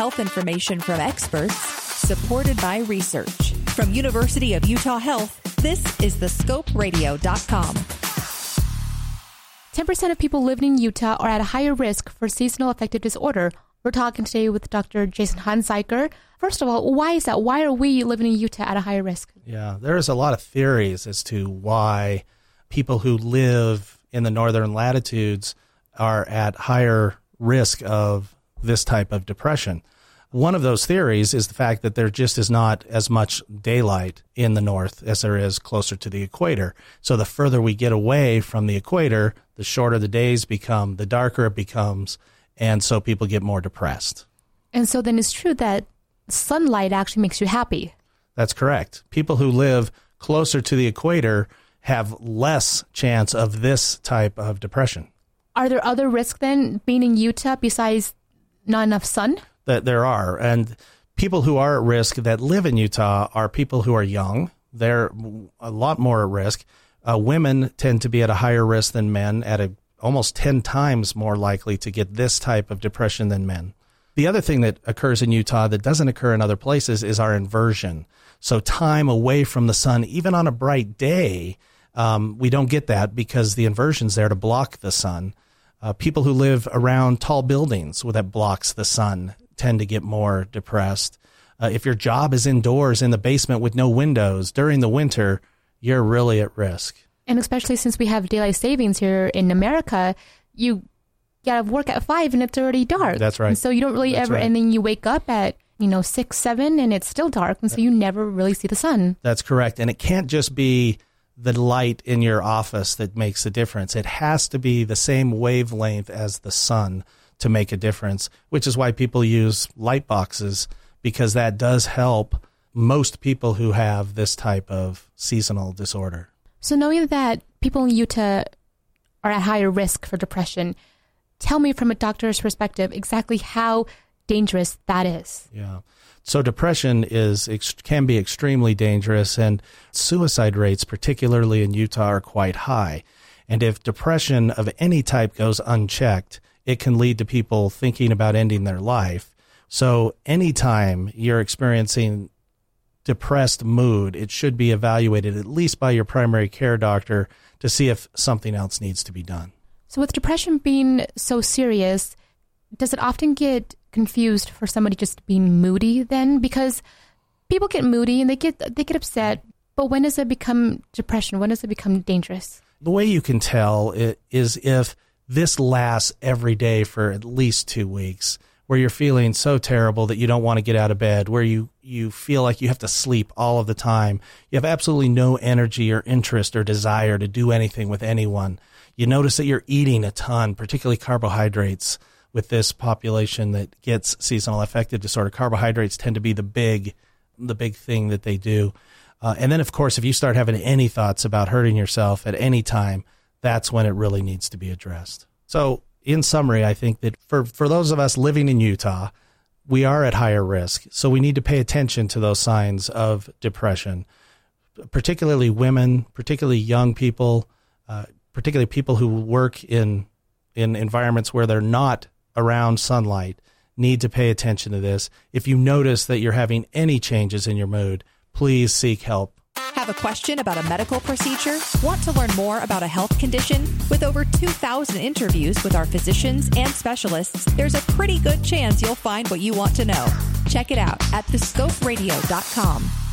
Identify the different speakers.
Speaker 1: health information from experts, supported by research. From University of Utah Health, this is thescoperadio.com.
Speaker 2: 10% of people living in Utah are at a higher risk for seasonal affective disorder. We're talking today with Dr. Jason Hunziker. First of all, why is that? Why are we living in Utah at a higher risk?
Speaker 3: Yeah, there's a lot of theories as to why people who live in the northern latitudes are at higher risk of this type of depression. One of those theories is the fact that there just is not as much daylight in the north as there is closer to the equator. So the further we get away from the equator, the shorter the days become, the darker it becomes, and so people get more depressed.
Speaker 2: And so then it's true that sunlight actually makes you happy.
Speaker 3: That's correct. People who live closer to the equator have less chance of this type of depression.
Speaker 2: Are there other risks then being in Utah besides not enough sun?
Speaker 3: That there are. And people who are at risk that live in Utah are people who are young. They're a lot more at risk. Uh, women tend to be at a higher risk than men, at a, almost 10 times more likely to get this type of depression than men. The other thing that occurs in Utah that doesn't occur in other places is our inversion. So, time away from the sun, even on a bright day, um, we don't get that because the inversion's there to block the sun. Uh, people who live around tall buildings that blocks the sun tend to get more depressed. Uh, if your job is indoors in the basement with no windows during the winter, you're really at risk.
Speaker 2: And especially since we have daylight savings here in America, you got to work at five and it's already dark.
Speaker 3: That's right.
Speaker 2: And so you don't really
Speaker 3: That's
Speaker 2: ever,
Speaker 3: right.
Speaker 2: and then you wake up at you know six, seven, and it's still dark, and so you never really see the sun.
Speaker 3: That's correct. And it can't just be the light in your office that makes a difference. It has to be the same wavelength as the sun to make a difference, which is why people use light boxes because that does help most people who have this type of seasonal disorder.
Speaker 2: So knowing that people in Utah are at higher risk for depression, tell me from a doctor's perspective exactly how dangerous that is.
Speaker 3: Yeah. So depression is can be extremely dangerous, and suicide rates, particularly in Utah, are quite high. And if depression of any type goes unchecked, it can lead to people thinking about ending their life. So anytime you're experiencing depressed mood, it should be evaluated at least by your primary care doctor to see if something else needs to be done.
Speaker 2: So with depression being so serious, does it often get confused for somebody just being moody then because people get moody and they get they get upset, but when does it become depression? When does it become dangerous?
Speaker 3: The way you can tell it is if this lasts every day for at least 2 weeks where you're feeling so terrible that you don't want to get out of bed, where you you feel like you have to sleep all of the time. You have absolutely no energy or interest or desire to do anything with anyone. You notice that you're eating a ton, particularly carbohydrates with this population that gets seasonal affective disorder. Carbohydrates tend to be the big, the big thing that they do. Uh, and then, of course, if you start having any thoughts about hurting yourself at any time, that's when it really needs to be addressed. So, in summary, I think that for, for those of us living in Utah, we are at higher risk. So, we need to pay attention to those signs of depression, particularly women, particularly young people, uh, particularly people who work in in environments where they're not around sunlight need to pay attention to this. If you notice that you're having any changes in your mood, please seek help.
Speaker 1: Have a question about a medical procedure? Want to learn more about a health condition? With over 2,000 interviews with our physicians and specialists, there's a pretty good chance you'll find what you want to know. Check it out at thescoperadio.com.